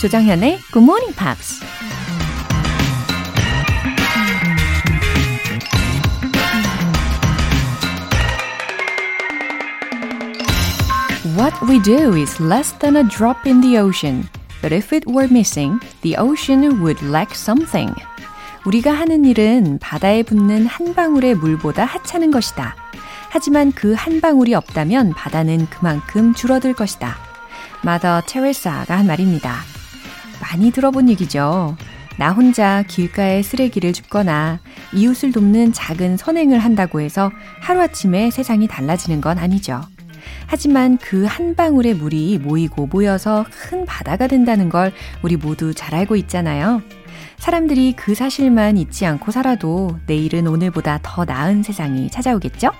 조정현의 Good Morning Pops. What we do is less than a drop in the ocean. But if it were missing, the ocean would lack something. 우리가 하는 일은 바다에 붙는 한 방울의 물보다 하찮은 것이다. 하지만 그 한 방울이 없다면 바다는 그만큼 줄어들 것이다. 마더 테레사가 한 말입니다. 많이 들어본 얘기죠. 나 혼자 길가에 쓰레기를 줍거나 이웃을 돕는 작은 선행을 한다고 해서 하루아침에 세상이 달라지는 건 아니죠. 하지만 그 한 방울의 물이 모이고 모여서 큰 바다가 된다는 걸 우리 모두 잘 알고 있잖아요. 사람들이 그 사실만 잊지 않고 살아도 내일은 오늘보다 더 나은 세상이 찾아오겠죠?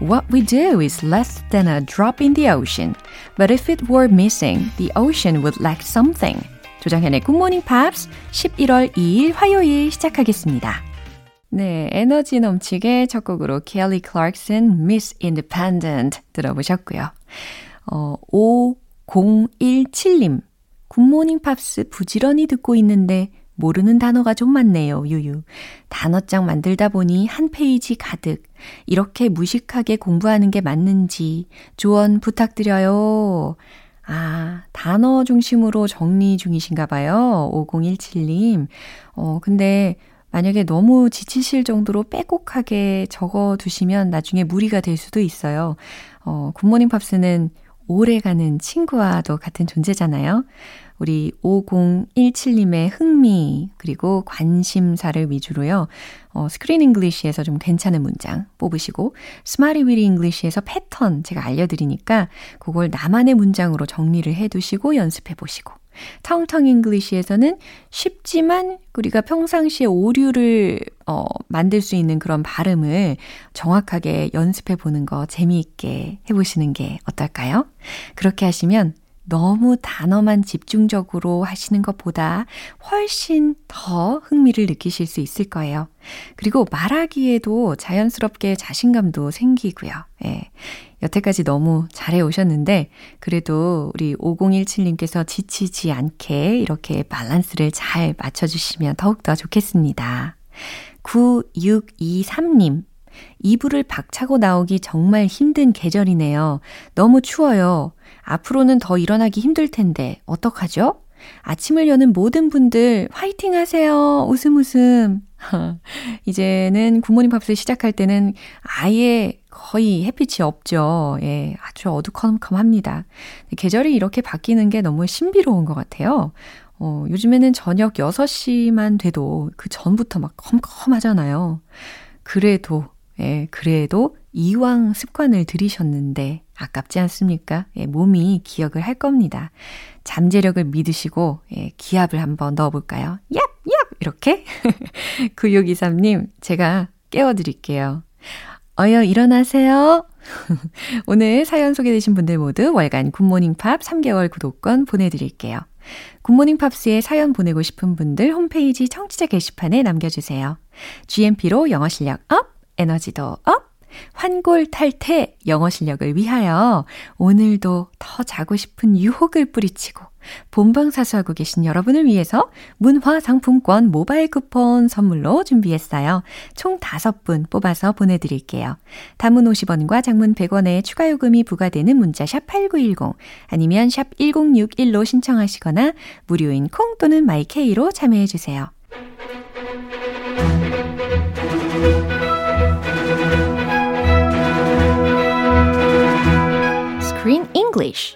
What we do is less than a drop in the ocean. But if it were missing, the ocean would lack something. 조정현의 굿모닝 팝스 11월 2일 화요일 시작하겠습니다. 네, 에너지 넘치게 첫 곡으로 켈리 클락슨 Miss Independent 들어보셨고요. 어, 5017님. 굿모닝 팝스 부지런히 듣고 있는데 모르는 단어가 좀 많네요, 유유. 단어장 만들다 보니 한 페이지 가득. 이렇게 무식하게 공부하는 게 맞는지 조언 부탁드려요. 아, 단어 중심으로 정리 중이신가 봐요. 5017님. 어, 근데 만약에 너무 지치실 정도로 빼곡하게 적어 두시면 나중에 무리가 될 수도 있어요. 어, 굿모닝 팝스는 오래가는 친구와도 같은 존재잖아요. 우리 5017님의 흥미, 그리고 관심사를 위주로요. 어, Screen English에서 좀 괜찮은 문장 뽑으시고, Smarty Witty English에서 패턴 제가 알려드리니까 그걸 나만의 문장으로 정리를 해 두시고 연습해 보시고, Tongue Tongue English에서는 쉽지만 우리가 평상시에 오류를 어, 만들 수 있는 그런 발음을 정확하게 연습해 보는 거 재미있게 해보시는 게 어떨까요? 그렇게 하시면 너무 단어만 집중적으로 하시는 것보다 훨씬 더 흥미를 느끼실 수 있을 거예요. 그리고 말하기에도 자연스럽게 자신감도 생기고요. 예. 여태까지 너무 잘해 오셨는데, 그래도 우리 5017님께서 지치지 않게 이렇게 밸런스를 잘 맞춰주시면 더욱더 좋겠습니다. 9623님. 이불을 박차고 나오기 정말 힘든 계절이네요. 너무 추워요. 앞으로는 더 일어나기 힘들 텐데, 어떡하죠? 아침을 여는 모든 분들 화이팅 하세요. 웃음 웃음. 이제는 굿모닝 팝스 시작할 때는 아예 거의 햇빛이 없죠. 예, 아주 어두컴컴합니다. 계절이 이렇게 바뀌는 게 너무 신비로운 것 같아요. 어, 요즘에는 저녁 6시만 돼도 그 전부터 막 컴컴하잖아요. 그래도, 예, 그래도 이왕 습관을 들이셨는데 아깝지 않습니까? 예, 몸이 기억을 할 겁니다. 잠재력을 믿으시고 예, 기압을 한번 넣어볼까요? 얍! 얍! 이렇게? 9623님, 제가 깨워드릴게요. 어여 일어나세요. 오늘 사연 소개되신 분들 모두 월간 굿모닝 팝 3개월 구독권 보내드릴게요. 굿모닝 팝스에 사연 보내고 싶은 분들 홈페이지 청취자 게시판에 남겨주세요. GMP로 영어 실력 up, 에너지도 up! 환골 탈태 영어 실력을 위하여 오늘도 더 자고 싶은 유혹을 뿌리치고 본방사수하고 계신 여러분을 위해서 문화 상품권 모바일 쿠폰 선물로 준비했어요. 총 5분 뽑아서 보내드릴게요. 단문 50원과 장문 100원의 추가 요금이 부과되는 문자 샵 8910 아니면 샵 1061로 신청하시거나 무료인 콩 또는 마이케이로 참여해주세요. English.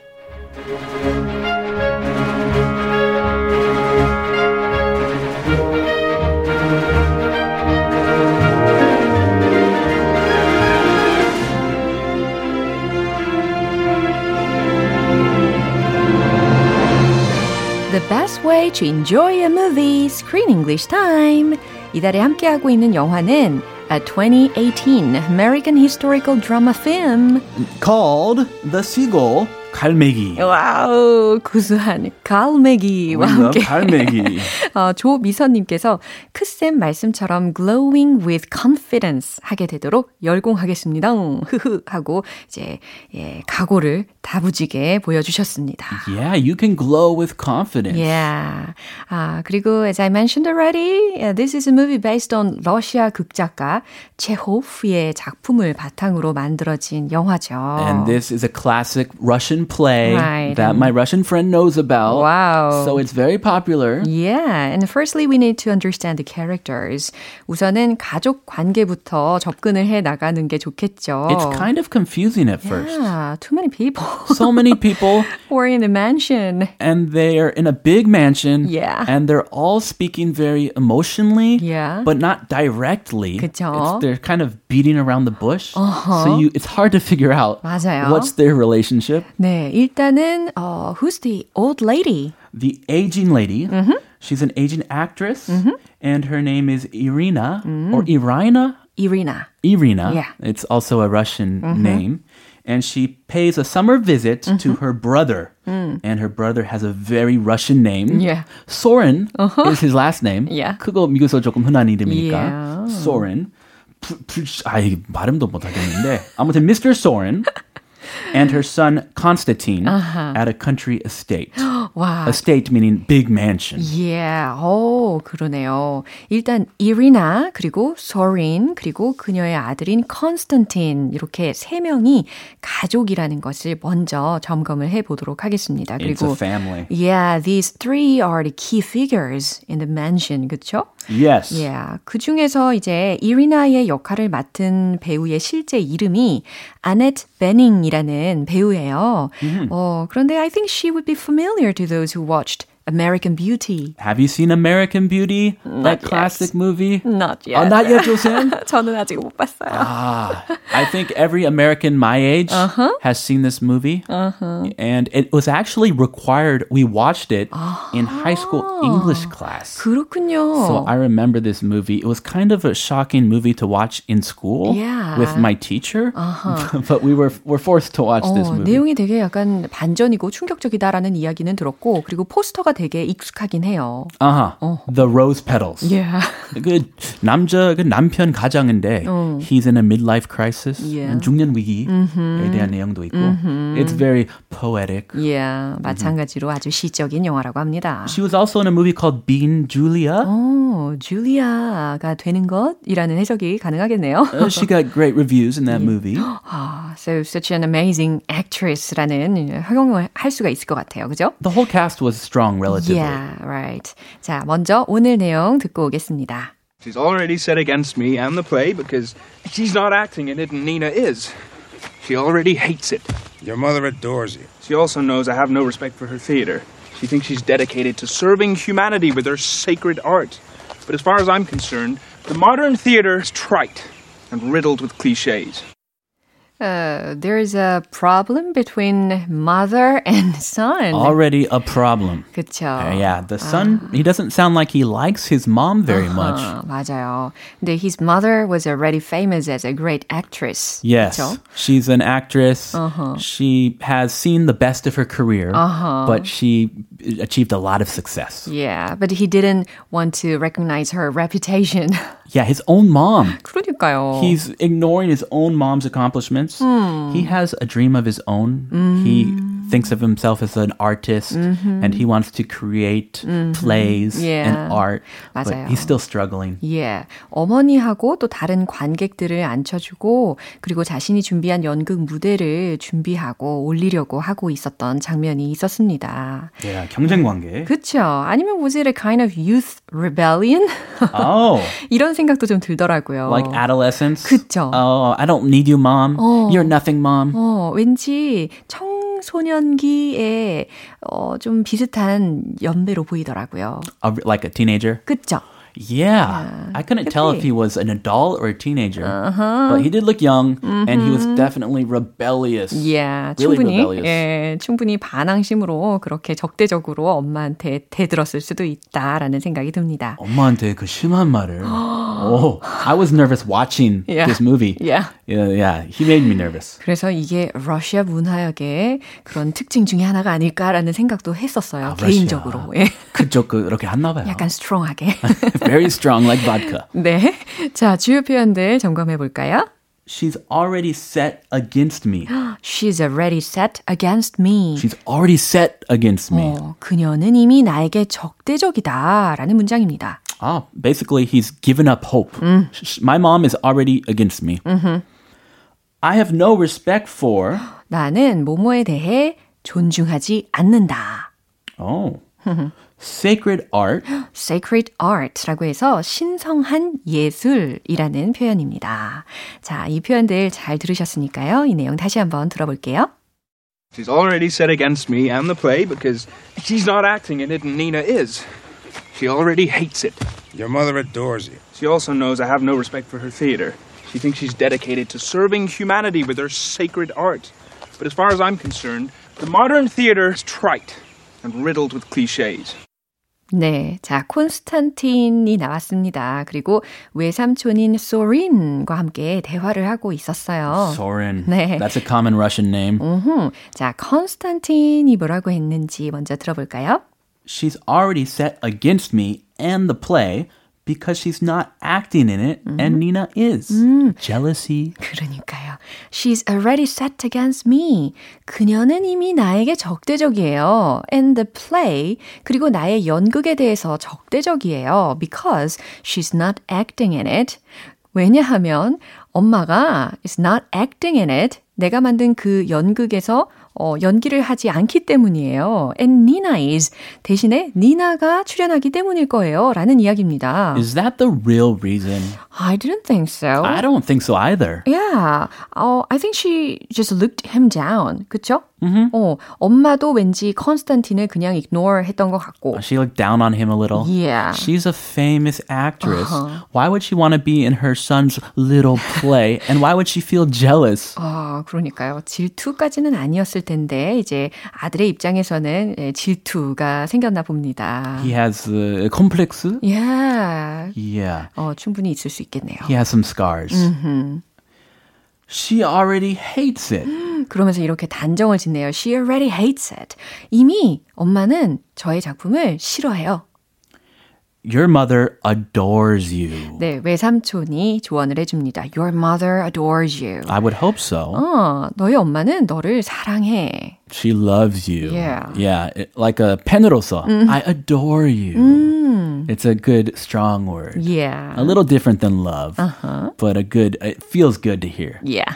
The best way to enjoy a movie, Screen English Time. 이달에 함께하고 있는 영화는 a 2018 American historical drama film called The Seagull 갈매기. 와우, 구수한 갈매기와 함께. 갈매기. 어, 조미선님께서 크쌤 말씀처럼 glowing with confidence 하게 되도록 열공하겠습니다. 흐흐 하고 이제 예, 각오를 다부지게 보여주셨습니다. Yeah, you can glow with confidence. Yeah. 아, 그리고 as I mentioned already, this is a movie based on 러시아 극작가 체호프의 작품을 바탕으로 만들어진 영화죠. And this is a classic Russian play Right. that my Russian friend knows about. Wow. So it's very popular. Yeah, and firstly we need to understand the characters. 우선은 가족 관계부터 접근을 해 나가는 게 좋겠죠. It's kind of confusing at first. Yeah, too many people So many people, were in a mansion. and they're in a big mansion. Yeah. And they're all speaking very emotionally, Yeah. but not directly. 그쵸. It's, they're kind of beating around the bush. So you, it's hard to figure out 맞아요. what's their relationship. 네, 일단은 어, who's the old lady? The aging lady, Mm-hmm. she's an aging actress, and her name is Irina Mm. or Irina. Irina. Irina. Yeah. It's also a Russian name. And she pays a summer visit to her brother. And her brother has a very Russian name. Yeah. Soren is his last name. Yeah. 그거 미국에서 조금 흔한 이름이니까. Yeah. Soren. 푸- 푸- 아이, 발음도 못하겠는데. 아무튼 Mr. Soren and her son Constantine uh-huh. at a country estate. 와. Estate meaning big mansion. Yeah, 오, 그러네요. 일단 이리나 그리고 소린 그리고 그녀의 아들인 컨스탄틴 이렇게 세 명이 가족이라는 것을 먼저 점검을 해 보도록 하겠습니다. It's 그리고 a family. Yeah, these three are the key figures in the mansion. 그렇죠? Yes. Yeah. 그 중에서 이제 이리나의 역할을 맡은 배우의 실제 이름이 아넷 베닝이라는 배우예요. 어, 그런데 I think she would be familiar to those who watched American Beauty. Have you seen American Beauty? that yet. classic movie? Not yet. Oh, not yet, Joseon? 저는 아직 못 봤어요. ah, I think every American my age has seen this movie. And it was actually required. We watched it in high school English class. 그렇군요. So I remember this movie. It was kind of a shocking movie to watch in school Yeah. with my teacher. but we were, were forced to watch this 어, movie. 내용이 되게 약간 반전이고 충격적이다라는 이야기는 들었고 그리고 포스터가 되게 익숙하긴 해요. Uh-huh. The Rose Petals. Yeah. 그 남자 그 남편 가장인데 he's in a midlife crisis Yeah. 중년 위기에 대한 내용도 있고 it's very poetic. Yeah. 마찬가지로 아주 시적인 영화라고 합니다. She was also in a movie called Being Julia. 어, 줄리아가 되는 것이라는 해석이 가능하겠네요. Uh, she got great reviews in that movie. 아, so such an amazing actress라는 허용을 할 수가 있을 것 같아요. 그죠? The whole cast was strong relatively. Yeah, right. 자, 먼저 오늘 내용 듣고 오겠습니다. She's already set against me and the play because she's not acting in it and Nina is. She already hates it. Your mother adores you. She also knows I have no respect for her theater. She thinks she's dedicated to serving humanity with her sacred art. But as far as I'm concerned, the modern theater is trite and riddled with cliches. Uh, there's a problem between mother and son. Already a problem. 그쵸? Uh, yeah, the son, he doesn't sound like he likes his mom very much. 아, 맞아요. 근데 his mother was already famous as a great actress. Yes, 그쵸? she's an actress. She has seen the best of her career, but she achieved a lot of success. Yeah, but he didn't want to recognize her reputation. Yeah, his own mom. 그러니까요. He's ignoring his own mom's accomplishments. He has a dream of his own. He thinks of himself as an artist and he wants to create plays Yeah. and art, but 맞아요. he's still struggling. 예, 어머니하고 또 다른 관객들을 앉혀주고 그리고 자신이 준비한 연극 무대를 준비하고 올리려고 하고 있었던 장면이 있었습니다. Yeah, 경쟁 관계. 그쵸? 아니면 was it a kind of youth rebellion? oh, 이런 생각도 좀 들더라고요. like adolescence. 그쵸. Oh, I don't need you, mom. You're nothing, mom. 어, 왠지 청소년기에 어, 좀 비슷한 연배로 보이더라고요. A- like a teenager. 그쵸? Yeah. yeah. I couldn't tell if he was an adult or a teenager. Uh-huh. But he did look young mm-hmm. and he was mm-hmm. definitely rebellious. Yeah. really 충분히 rebellious. 예, 충분히 반항심으로 그렇게 적대적으로 엄마한테 대들었을 수도 있다라는 생각이 듭니다. 엄마한테 그 심한 말을. oh, I was nervous watching yeah. this movie. Yeah. yeah. Yeah, he made me nervous. 그래서 이게 러시아 문화역의 그런 특징 중에 하나가 아닐까라는 생각도 했었어요. 아, 개인적으로. 예. 그쪽 그렇게 했나 봐요. 약간 스트롱하게. Very strong like vodka. 네. 자, 주요 표현들 점검해 볼까요? She's already set against me. She's already set against me. She's already set against me. 어, 그녀는 이미 나에게 적대적이다라는 문장입니다. Ah, basically he's given up hope. 음. My mom is already against me. 음흠. I have no respect for 나는 모모에 대해 존중하지 않는다. Oh. sacred art. sacred art라고 해서 신성한 예술이라는 표현입니다. 자, 이 표현들 잘 들으셨으니까요. 이 내용 다시 한번 들어볼게요. She's already set against me and the play because she's not acting in it and Nina is. She already hates it. Your mother adores you. She also knows I have no respect for her theater. She thinks she's dedicated to serving humanity with her sacred art. But as far as I'm concerned, the modern theater is trite and riddled with cliches. 네. 자, 콘스탄틴이 나왔습니다. 그리고 외삼촌인 소린과 함께 대화를 하고 있었어요. Sorin. 네. That's a common Russian name. 우후. 자, 콘스탄틴이 뭐라고 했는지 먼저 들어볼까요? She's already set against me and the play because she's not acting in it mm-hmm. and Nina is. 음. Jealousy. 그러니까요. She's already set against me. 그녀는 이미 나에게 적대적이에요. And the play. 그리고 나의 연극에 대해서 적대적이에요. Because she's not acting in it. 왜냐하면 엄마가 is not acting in it. 내가 만든 그 연극에서 어, 연기를 하지 않기 때문이에요. And Nina is 대신에 니나가 출연하기 때문일 거예요. 라는 이야기입니다. Is that the real reason? I didn't think so. I don't think so either. Yeah. Uh, I think she just looked him down. 그쵸? Mm-hmm. 어, 엄마도 왠지 컨스탄틴을 그냥 ignore 했던 것 같고. She looked down on him a little. Yeah. She's a famous actress. Uh-huh. Why would she want to be in her son's little play? and why would she feel jealous? 아, 그러니까요. 질투까지는 아니었을 텐데 이제 아들의 입장에서는 질투가 생겼나 봅니다. He has a complex? Yeah. Yeah. 어, 충분히 있을 수 있겠네요. He has some scars. Mm-hmm. She already hates it. 그러면서 이렇게 단정을 짓네요. She already hates it. 이미 엄마는 저의 작품을 싫어해요. Your mother adores you. 네, 외삼촌이 조언을 해줍니다. Your mother adores you. I would hope so. 어, 너희 엄마는 너를 사랑해. She loves you. Yeah. Yeah, it, like a 펜으로서. Mm. I adore you. Mm. It's a good, strong word. Yeah. A little different than love, uh-huh. but a good, it feels good to hear. Yeah.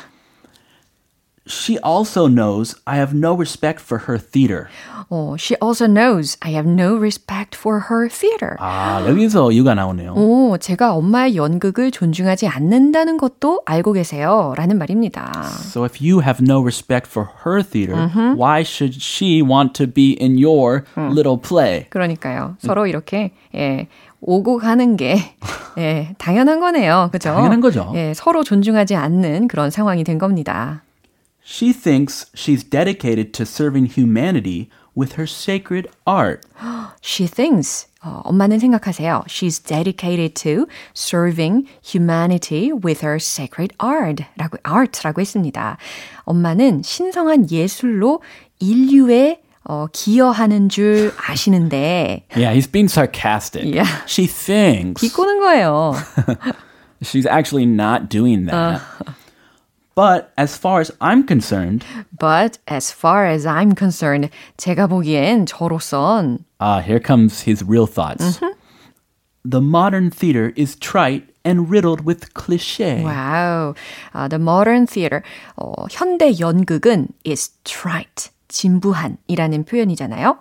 She also knows I have no respect for her theater. 어, she also knows I have no respect for her theater. 아, 여기서 이유가 나오네요. 오, 제가 엄마의 연극을 존중하지 않는다는 것도 알고 계세요. 라는 말입니다. So if you have no respect for her theater, mm-hmm. why should she want to be in your 음. little play? 그러니까요. 서로 이렇게, 예. 오고 가는 게 예, 당연한 거네요. 그죠? 당연한 거죠. 예, 서로 존중하지 않는 그런 상황이 된 겁니다. She thinks she's dedicated to serving humanity with her sacred art. She thinks. 어, 엄마는 생각하세요. She's dedicated to serving humanity with her sacred art. 라고, art라고 했습니다. 엄마는 신성한 예술로 인류에 어, 기여하는 줄 아시는데. Yeah, he's being sarcastic. Yeah. She thinks. 비꼬는 거예요. She's actually not doing that. Uh. But as far as I'm concerned, but as far as I'm concerned, 제가 보기엔 저로선 ah, uh, here comes his real thoughts. Mm-hmm. The modern theater is trite and riddled with cliché. Wow. Uh, the modern theater, 어, 현대 연극은 is trite. 진부한이라는 표현이잖아요.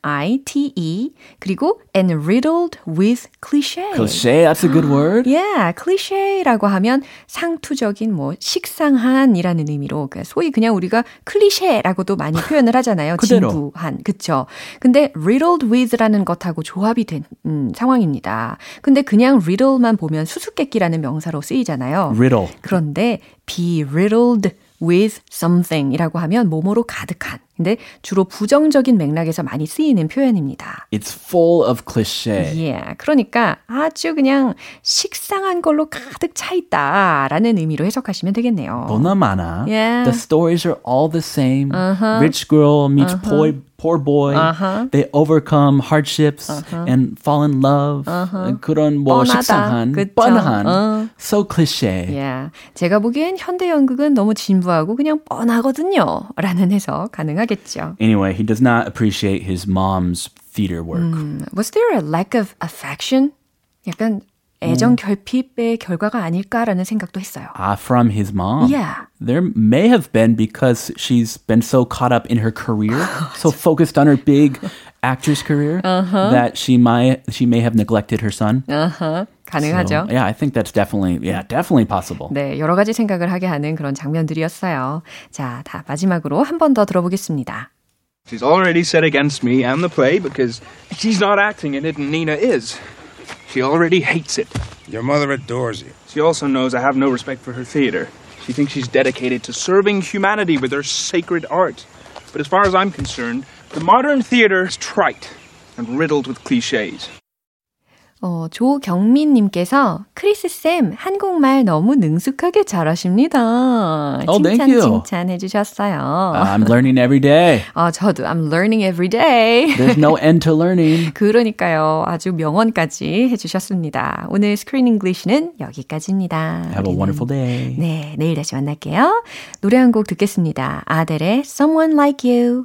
T-R-I-T-E 그리고 and riddled with cliché. Cliché, that's a good word. Yeah, cliché라고 하면 상투적인 뭐 식상한이라는 의미로 그러니까 소위 그냥 우리가 클리셰라고도 많이 표현을 하잖아요. 진부한. 그쵸? 근데 riddled with라는 것하고 조합이 된 음, 상황입니다. 근데 그냥 riddle만 보면 수수께끼라는 명사로 쓰이잖아요. riddle. 그런데 be riddled with something 이라고 하면 뭐뭐로 가득한. 근데 주로 부정적인 맥락에서 많이 쓰이는 표현입니다. It's full of cliché. Yeah. 그러니까 아주 그냥 식상한 걸로 가득 차 있다라는 의미로 해석하시면 되겠네요. 보나마나. Yeah. The stories are all the same. Uh-huh. Rich girl meets uh-huh. poor poor boy. Uh-huh. They overcome hardships uh-huh. and fall in love. Uh-huh. 그런 뭐 뻔하다. 식상한, 그쵸? 뻔한, 어. so cliché. Yeah. 제가 보기엔 현대 연극은 너무 진부하고 그냥 뻔하거든요. 라는 해석 가능하겠 죠. Anyway, he does not appreciate his mom's theater work. 음, was there a lack of affection? 약간 애정 결핍의 결과가 아닐까라는 생각도 했어요. Ah, from his mom? Yeah. There may have been because she's been so caught up in her career, so focused on her big actress career Uh-huh. that she might she may have neglected her son. Uh-huh. 가능하죠. So, yeah, I think that's definitely yeah, definitely possible. 네, 여러 가지 생각을 하게 하는 그런 장면들이었어요. 자, 다 마지막으로 한 번 더 들어보겠습니다. She's already set against me and the play because she's not acting in it and Nina is. She already hates it. Your mother adores you. She also knows I have no respect for her theater. She thinks she's dedicated to serving humanity with her sacred art. But as far as I'm concerned, the modern theater is trite and riddled with cliches. 어, 조경민님께서 크리스 쌤 한국말 너무 능숙하게 잘하십니다. Oh, 칭찬. 칭찬해 주셨어요. I'm learning every day. 아, 저도 I'm learning every day. There's no end to learning. 그러니까요. 아주 명언까지 해주셨습니다. 오늘 스크린 잉글리시는 여기까지입니다. Have a 우리는- wonderful day. 네, 내일 다시 만날게요. 노래 한 곡 듣겠습니다. 아델의 Someone Like You.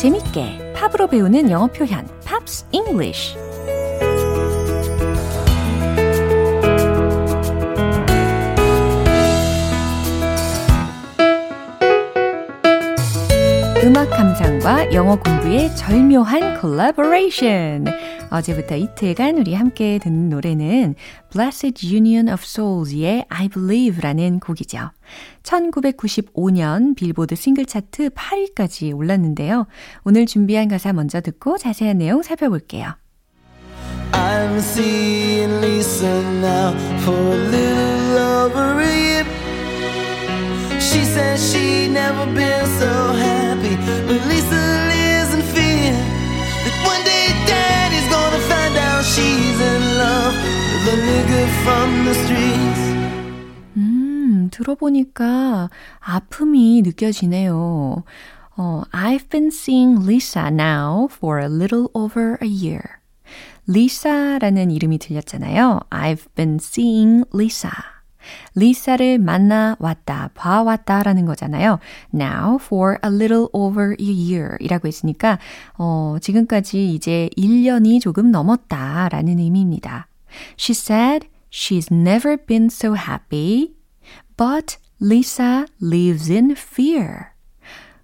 재밌게 팝으로 배우는 영어 표현 Pops English 음악 감상과 영어 공부의 절묘한 콜라보레이션. 어제부터 이틀간 우리 함께 듣는 노래는 Blessed Union of Souls의 I Believe라는 곡이죠. 1995년 빌보드 싱글 차트 8위까지 올랐는데요. 오늘 준비한 가사 먼저 듣고 자세한 내용 살펴볼게요. I'm seeing Lisa now for a little over a year. She says she never been so happy, but Lisa 음, 들어보니까 아픔이 느껴지네요. 어, I've been seeing Lisa now for a little over a year. 리사라는 이름이 들렸잖아요. I've been seeing Lisa. 리사를 만나 왔다, 봐 왔다 라는 거잖아요. Now for a little over a year 이라고 했으니까, 어, 지금까지 이제 1년이 조금 넘었다 라는 의미입니다. She said she's never been so happy, but Lisa lives in fear.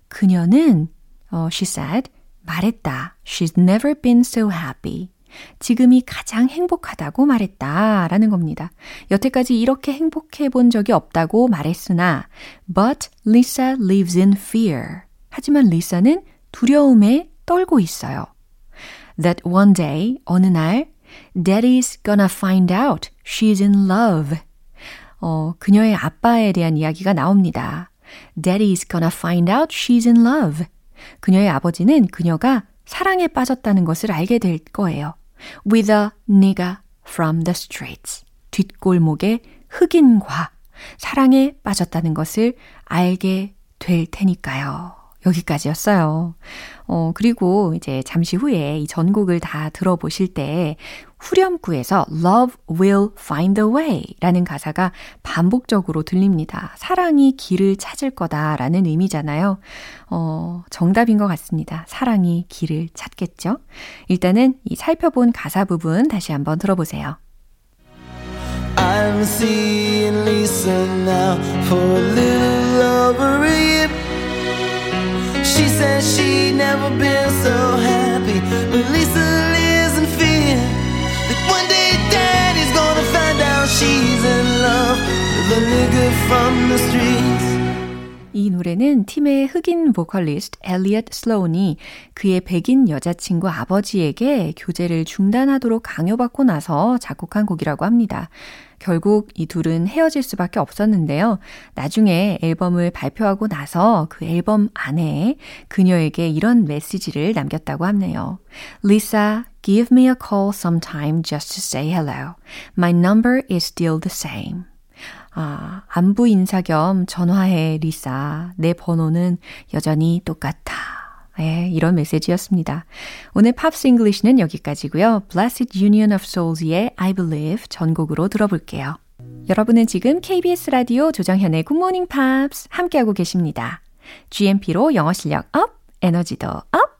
그녀는, 어, she said, 말했다. She's never been so happy. 지금이 가장 행복하다고 말했다. 라는 겁니다. 여태까지 이렇게 행복해 본 적이 없다고 말했으나, but Lisa lives in fear. 하지만 리사는 두려움에 떨고 있어요. That one day, 어느 날, Daddy's gonna find out she's in love. 어, 그녀의 아빠에 대한 이야기가 나옵니다. Daddy's gonna find out she's in love. 그녀의 아버지는 그녀가 사랑에 빠졌다는 것을 알게 될 거예요. With a nigga from the streets. 뒷골목의 흑인과 사랑에 빠졌다는 것을 알게 될 테니까요. 여기까지였어요. 어, 그리고 이제 잠시 후에 이 전곡을 다 들어보실 때 후렴구에서 Love will find a way 라는 가사가 반복적으로 들립니다. 사랑이 길을 찾을 거다 라는 의미잖아요. 어, 정답인 것 같습니다. 사랑이 길을 찾겠죠? 일단은 이 살펴본 가사 부분 다시 한번 들어보세요. I'm seeing Lisa now for She says she never been so happy, but Lisa lives in fear that one day Daddy's gonna find out she's in love with a nigga from the streets. 이 노래는 팀의 흑인 보컬리스트 엘리엇 슬로운이 그의 백인 여자친구 아버지에게 교제를 중단하도록 강요받고 나서 작곡한 곡이라고 합니다. 결국 이 둘은 헤어질 수밖에 없었는데요. 나중에 앨범을 발표하고 나서 그 앨범 안에 그녀에게 이런 메시지를 남겼다고 하네요. Lisa, give me a call sometime just to say hello. My number is still the same. 아, 안부 인사 겸 전화해, 리사. 내 번호는 여전히 똑같아. 예, 이런 메시지였습니다. 오늘 Pops English는 여기까지고요. Blessed Union of Souls의 I Believe 전곡으로 들어볼게요. 여러분은 지금 KBS 라디오 조정현의 Good Morning Pops 함께하고 계십니다. GMP로 영어 실력 up, 에너지도 up,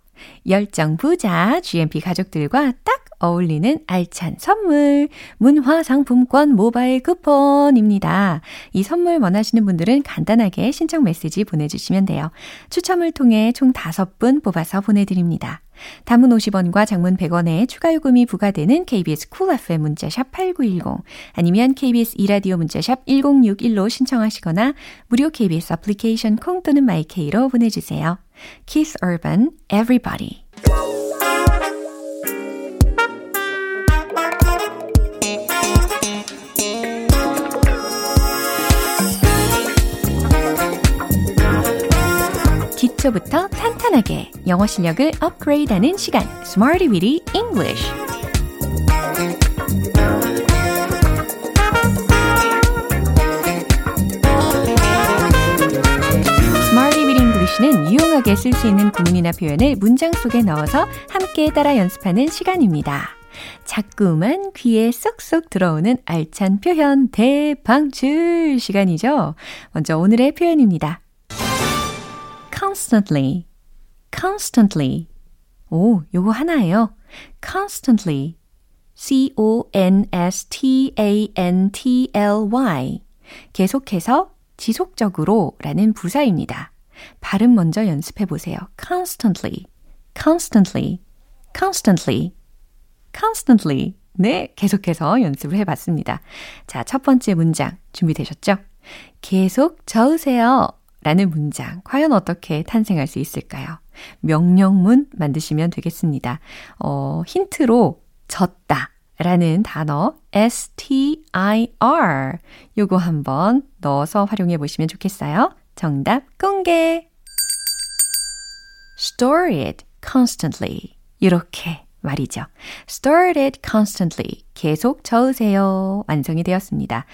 열정 부자 GMP 가족들과 딱 어울리는 알찬 선물, 문화 상품권 모바일 쿠폰입니다. 이 선물 원하시는 분들은 간단하게 신청 메시지 보내주시면 돼요. 추첨을 통해 총 5분 뽑아서 보내드립니다. 단문 50원과 장문 100원의 추가 요금이 부과되는 KBS 쿨 cool FM 문자샵 8910 아니면 KBS 이라디오 문자샵 1061로 신청하시거나 무료 KBS 애플리케이션 콩 또는 마이케이로 보내주세요. Keith Urban, Everybody 기초부터 탄탄하게 영어 실력을 업그레이드하는 시간, Smarty Weedy English. English는 유용하게 쓸 수 있는 구문이나 표현을 문장 속에 넣어서 함께 따라 연습하는 시간입니다. 자꾸만 귀에 쏙쏙 들어오는 알찬 표현 대방출 시간이죠. 먼저 오늘의 표현입니다. Constantly, constantly. 오, 요거 하나예요. constantly. C-O-N-S-T-A-N-T-L-Y. 계속해서 지속적으로 라는 부사입니다. 발음 먼저 연습해 보세요. constantly, constantly, constantly, constantly. 네, 계속해서 연습을 해 봤습니다. 자, 첫 번째 문장 준비되셨죠? 계속 저으세요. 라는 문장 과연 어떻게 탄생할 수 있을까요? 명령문 만드시면 되겠습니다. 어, 힌트로 졌다 라는 단어 str 요거 한번 넣어서 활용해 보시면 좋겠어요. 정답 공개! store it constantly 이렇게 말이죠. store it constantly 계속 저으세요. 완성이 되었습니다.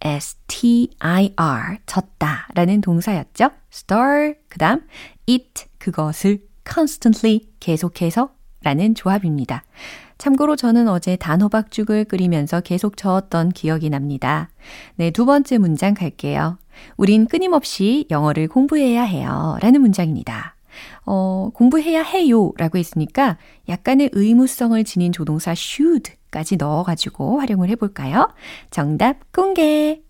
S-T-I-R, 졌다 라는 동사였죠. stir, 그 다음 eat, 그것을 constantly, 계속해서 라는 조합입니다. 참고로 저는 어제 단호박죽을 끓이면서 계속 저었던 기억이 납니다. 네, 두 번째 문장 갈게요. 우린 끊임없이 영어를 공부해야 해요. 라는 문장입니다. 어, 공부해야 해요 라고 했으니까 약간의 의무성을 지닌 조동사 should 까지 넣어가지고 활용을 해볼까요? 정답 공개!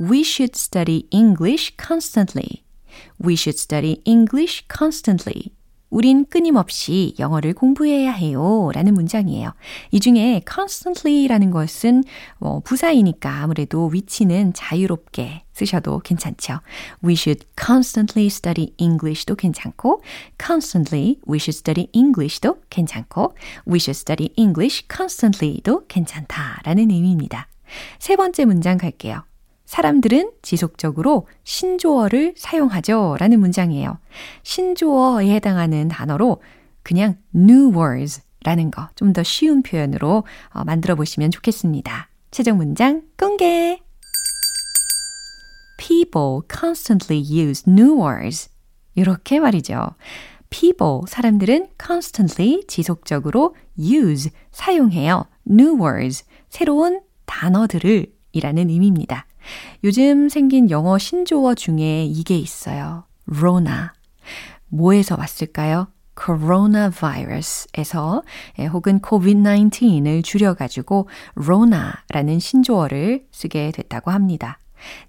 We should study English constantly. We should study English constantly. 우린 끊임없이 영어를 공부해야 해요. 라는 문장이에요. 이 중에 constantly라는 것은 뭐 부사이니까 아무래도 위치는 자유롭게 쓰셔도 괜찮죠. We should constantly study English도 괜찮고 constantly we should study English도 괜찮고 we should study English constantly도 괜찮다라는 의미입니다. 세 번째 문장 갈게요. 사람들은 지속적으로 신조어를 사용하죠. 라는 문장이에요. 신조어에 해당하는 단어로 그냥 new words 라는 거 좀 더 쉬운 표현으로 어, 만들어 보시면 좋겠습니다. 최종 문장 공개! People constantly use new words. 이렇게 말이죠. People, 사람들은 constantly, 지속적으로 use, 사용해요. new words, 새로운 단어들을 이라는 의미입니다. 요즘 생긴 영어 신조어 중에 이게 있어요. 로나. 뭐에서 왔을까요? coronavirus에서 혹은 covid-19을 줄여가지고 로나라는 신조어를 쓰게 됐다고 합니다.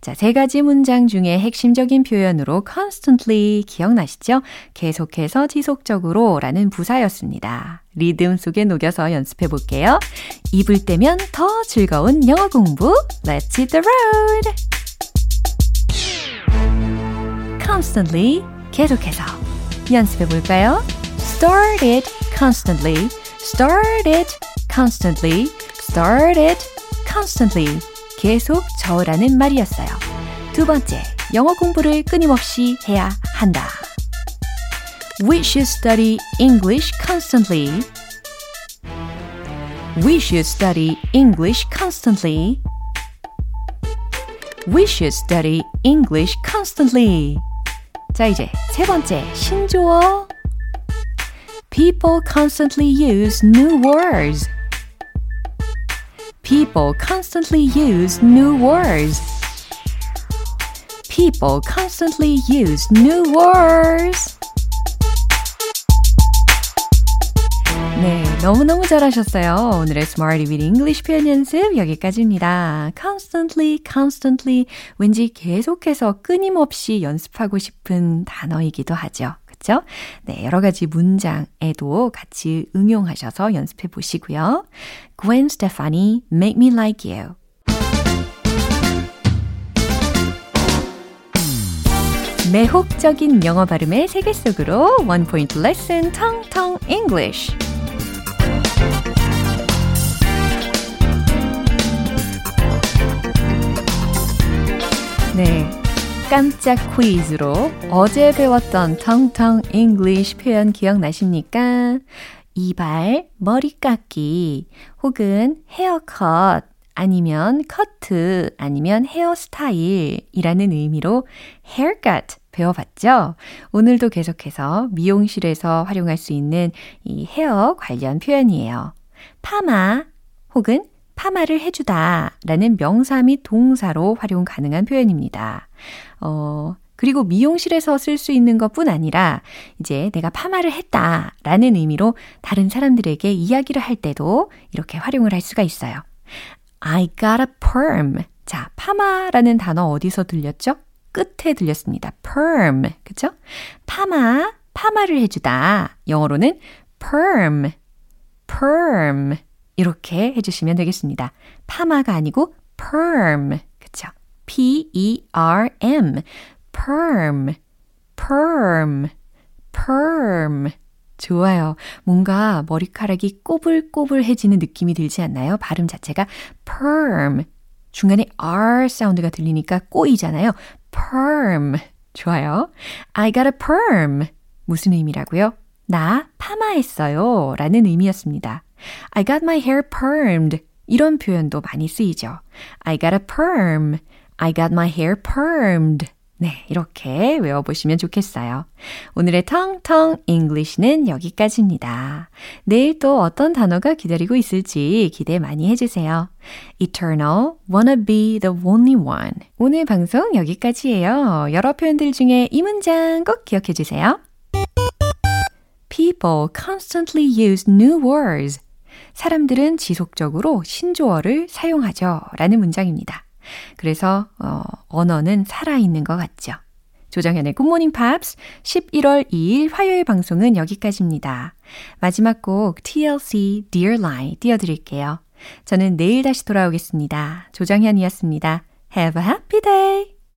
자, 세 가지 문장 중에 핵심적인 표현으로 constantly 기억나시죠? 계속해서 지속적으로 라는 부사였습니다. 리듬 속에 녹여서 연습해 볼게요. 입을 떼면 더 즐거운 영어 공부. Let's hit the road! constantly 계속해서 연습해 볼까요? Start it constantly. Start it constantly. Start it constantly. 계속 저으라는 말이었어요. 두 번째, 영어 공부를 끊임없이 해야 한다. We should study English constantly. We should study English constantly. We should study English constantly. 자, 이제 세 번째, 신조어. People constantly use new words. People constantly use new words. People constantly use new words. 네, 너무너무 잘하셨어요. 오늘의 Smarty with English 표현 연습 여기까지입니다. Constantly, constantly 왠지 계속해서 끊임없이 연습하고 싶은 단어이기도 하죠. 그렇죠? 네, 여러 가지 문장에도 같이 응용하셔서 연습해 보시고요. Gwen Stefani, Make Me Like You. 매혹적인 영어 발음의 세계 속으로 원 포인트 레슨 텅텅 English. 네. 깜짝 퀴즈로 어제 배웠던 텅텅 English 표현 기억나십니까? 이발, 머리 깎기, 혹은 헤어컷, 아니면 커트, 아니면 헤어스타일이라는 의미로 haircut 배워봤죠? 오늘도 계속해서 미용실에서 활용할 수 있는 이 헤어 관련 표현이에요. 파마 혹은 파마를 해주다 라는 명사 및 동사로 활용 가능한 표현입니다. 어, 그리고 미용실에서 쓸 수 있는 것뿐 아니라 이제 내가 파마를 했다 라는 의미로 다른 사람들에게 이야기를 할 때도 이렇게 활용을 할 수가 있어요. I got a perm. 자, 파마라는 단어 어디서 들렸죠? 끝에 들렸습니다. perm. 그쵸? 파마, 파마를 해주다. 영어로는 perm, perm. 이렇게 해주시면 되겠습니다. 파마가 아니고 perm. P-E-R-M. perm, perm, perm. 좋아요. 뭔가 머리카락이 꼬불꼬불해지는 느낌이 들지 않나요? 발음 자체가 perm. 중간에 R 사운드가 들리니까 꼬이잖아요. perm. 좋아요. I got a perm. 무슨 의미라고요? 나 파마했어요. 라는 의미였습니다. I got my hair permed. 이런 표현도 많이 쓰이죠. I got a perm. I got my hair permed. 네, 이렇게 외워보시면 좋겠어요. 오늘의 텅텅 English는 여기까지입니다. 내일 또 어떤 단어가 기다리고 있을지 기대 많이 해주세요. Eternal, wanna be the only one. 오늘 방송 여기까지예요. 여러 표현들 중에 이 문장 꼭 기억해 주세요. People constantly use new words. 사람들은 지속적으로 신조어를 사용하죠. 라는 문장입니다. 그래서 어, 언어는 살아있는 것 같죠. 조정현의 굿모닝 팝스 11월 2일 화요일 방송은 여기까지입니다. 마지막 곡 TLC Dear Lie 띄워드릴게요. 저는 내일 다시 돌아오겠습니다. 조정현이었습니다. Have a happy day!